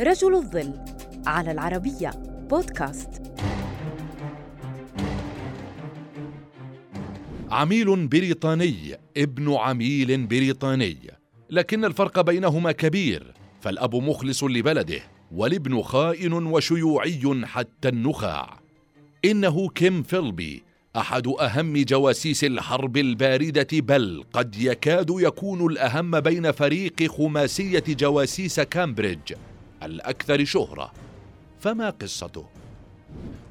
رجل الظل على العربية بودكاست. عميل بريطاني ابن عميل بريطاني. لكن الفرق بينهما كبير فالأب مخلص لبلده والابن خائن وشيوعي حتى النخاع. إنه كيم فيلبي أحد أهم جواسيس الحرب الباردة بل قد يكاد يكون الأهم بين فريق خماسية جواسيس كامبريدج. الأكثر شهرة. فما قصته؟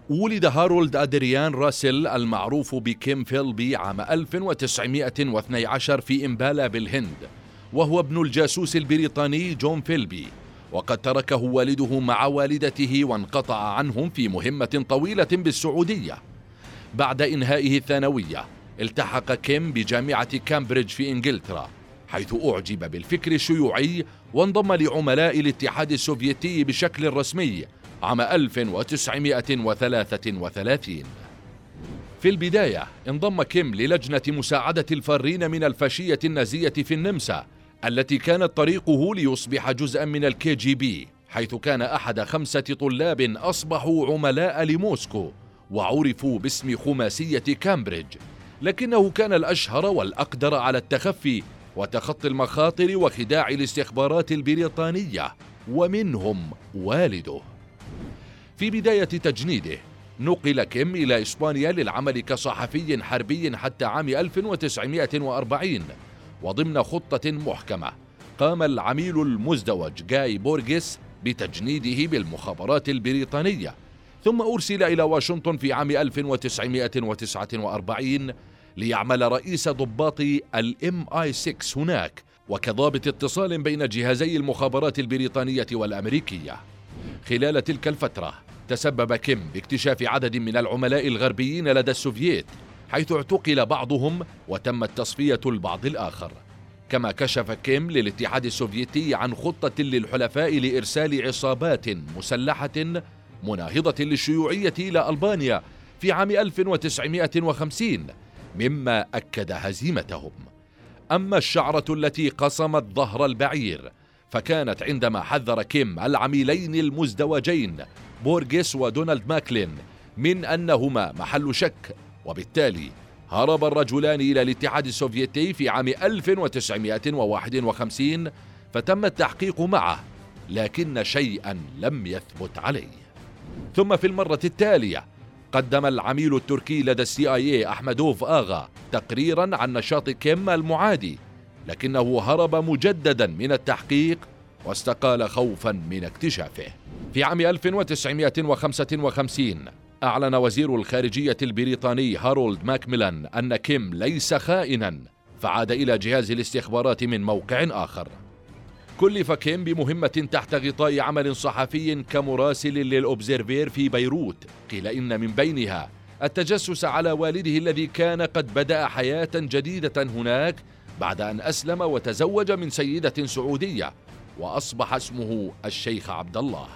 ولد هارولد أدريان راسل المعروف بكيم فيلبي عام 1912 في أمبالا بالهند وهو ابن الجاسوس البريطاني جون فيلبي وقد تركه والده مع والدته وانقطع عنهم في مهمة طويلة بالسعودية. بعد إنهائه الثانوية التحق كيم بجامعة كامبريدج في إنجلترا. حيث أعجب بالفكر الشيوعي وانضم لعملاء الاتحاد السوفيتي بشكل رسمي عام 1933 في البداية انضم كيم للجنة مساعدة الفارين من الفاشية النازية في النمسا التي كانت طريقه ليصبح جزءا من ال KGB حيث كان أحد خمسة طلاب أصبحوا عملاء لموسكو وعرفوا باسم خماسية كامبريدج لكنه كان الأشهر والأقدر على التخفي وتخطي المخاطر وخداع الاستخبارات البريطانية ومنهم والده. في بداية تجنيده نقل كيم إلى إسبانيا للعمل كصحفي حربي حتى عام 1940 وضمن خطة محكمة. قام العميل المزدوج جاي بورغيس بتجنيده بالمخابرات البريطانية ثم أرسل إلى واشنطن في عام 1949 ليعمل رئيس ضباط ال MI 6 هناك وكضابط اتصال بين جهازي المخابرات البريطانية والأمريكية. خلال تلك الفترة تسبب كيم باكتشاف عدد من العملاء الغربيين لدى السوفييت حيث اعتقل بعضهم وتمت تصفية البعض الآخر. كما كشف كيم للاتحاد السوفيتي عن خطة للحلفاء لإرسال عصابات مسلحة مناهضة للشيوعية إلى ألبانيا في عام 1950 مما أكد هزيمتهم. أما الشعرة التي قصمت ظهر البعير فكانت عندما حذر كيم العميلين المزدوجين بورغيس ودونالد ماكلين من أنهما محل شك وبالتالي هرب الرجلان إلى الاتحاد السوفيتي في عام 1951 فتم التحقيق معه لكن شيئا لم يثبت عليه. ثم في المرة التالية قدم العميل التركي لدى ال CIA أحمدوف آغا تقريرا عن نشاط كيم المعادي لكنه هرب مجددا من التحقيق واستقال خوفا من اكتشافه. في عام 1955 أعلن وزير الخارجية البريطاني هارولد ماكميلان أن كيم ليس خائنا فعاد إلى جهاز الاستخبارات من موقع آخر. كلف كيم بمهمة تحت غطاء عمل صحفي كمراسل للأوبزرفير في بيروت. قيل إن من بينها التجسس على والده الذي كان قد بدأ حياة جديدة هناك بعد أن أسلم وتزوج من سيدة سعودية وأصبح اسمه الشيخ عبد الله.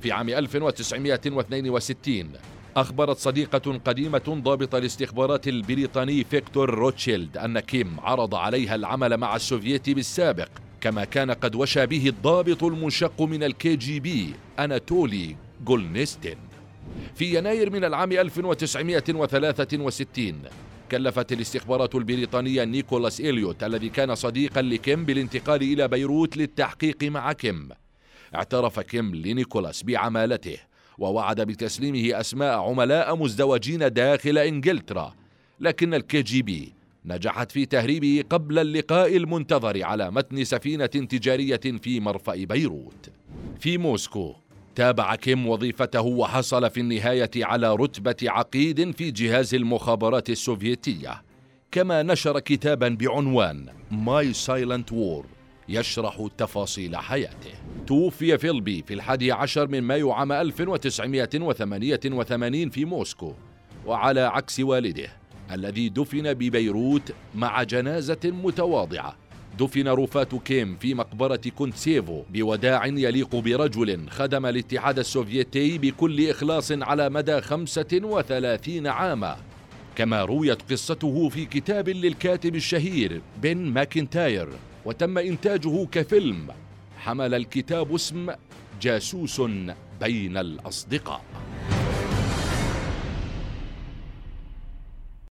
في عام 1962 أخبرت صديقة قديمة ضابط الاستخبارات البريطاني فيكتور روتشيلد أن كيم عرض عليها العمل مع السوفييت بالسابق. كما كان قد وشى به الضابط المنشق من ال KGB أناتولي جوليتسين في يناير من العام 1963 كلفت الاستخبارات البريطانية نيكولاس إليوت الذي كان صديقا لكيم بالانتقال إلى بيروت للتحقيق مع كيم. اعترف كيم لنيكولاس بعمالته ووعد بتسليمه أسماء عملاء مزدوجين داخل إنجلترا لكن ال KGB نجحت في تهريبه قبل اللقاء المنتظر على متن سفينة تجارية في مرفأ بيروت. في موسكو تابع كيم وظيفته وحصل في النهاية على رتبة عقيد في جهاز المخابرات السوفيتية. كما نشر كتابا بعنوان My Silent War يشرح تفاصيل حياته. توفي فيلبي في الحادي عشر من مايو عام 1988 في موسكو وعلى عكس والده. الذي دفن ببيروت مع جنازة متواضعة. دفن رفات كيم في مقبرة كونتسيفو بوداع يليق برجل خدم الاتحاد السوفيتي بكل إخلاص على مدى 35 عاما. كما رويت قصته في كتاب للكاتب الشهير بن ماكنتاير وتم إنتاجه كفيلم. حمل الكتاب اسم جاسوس بين الأصدقاء.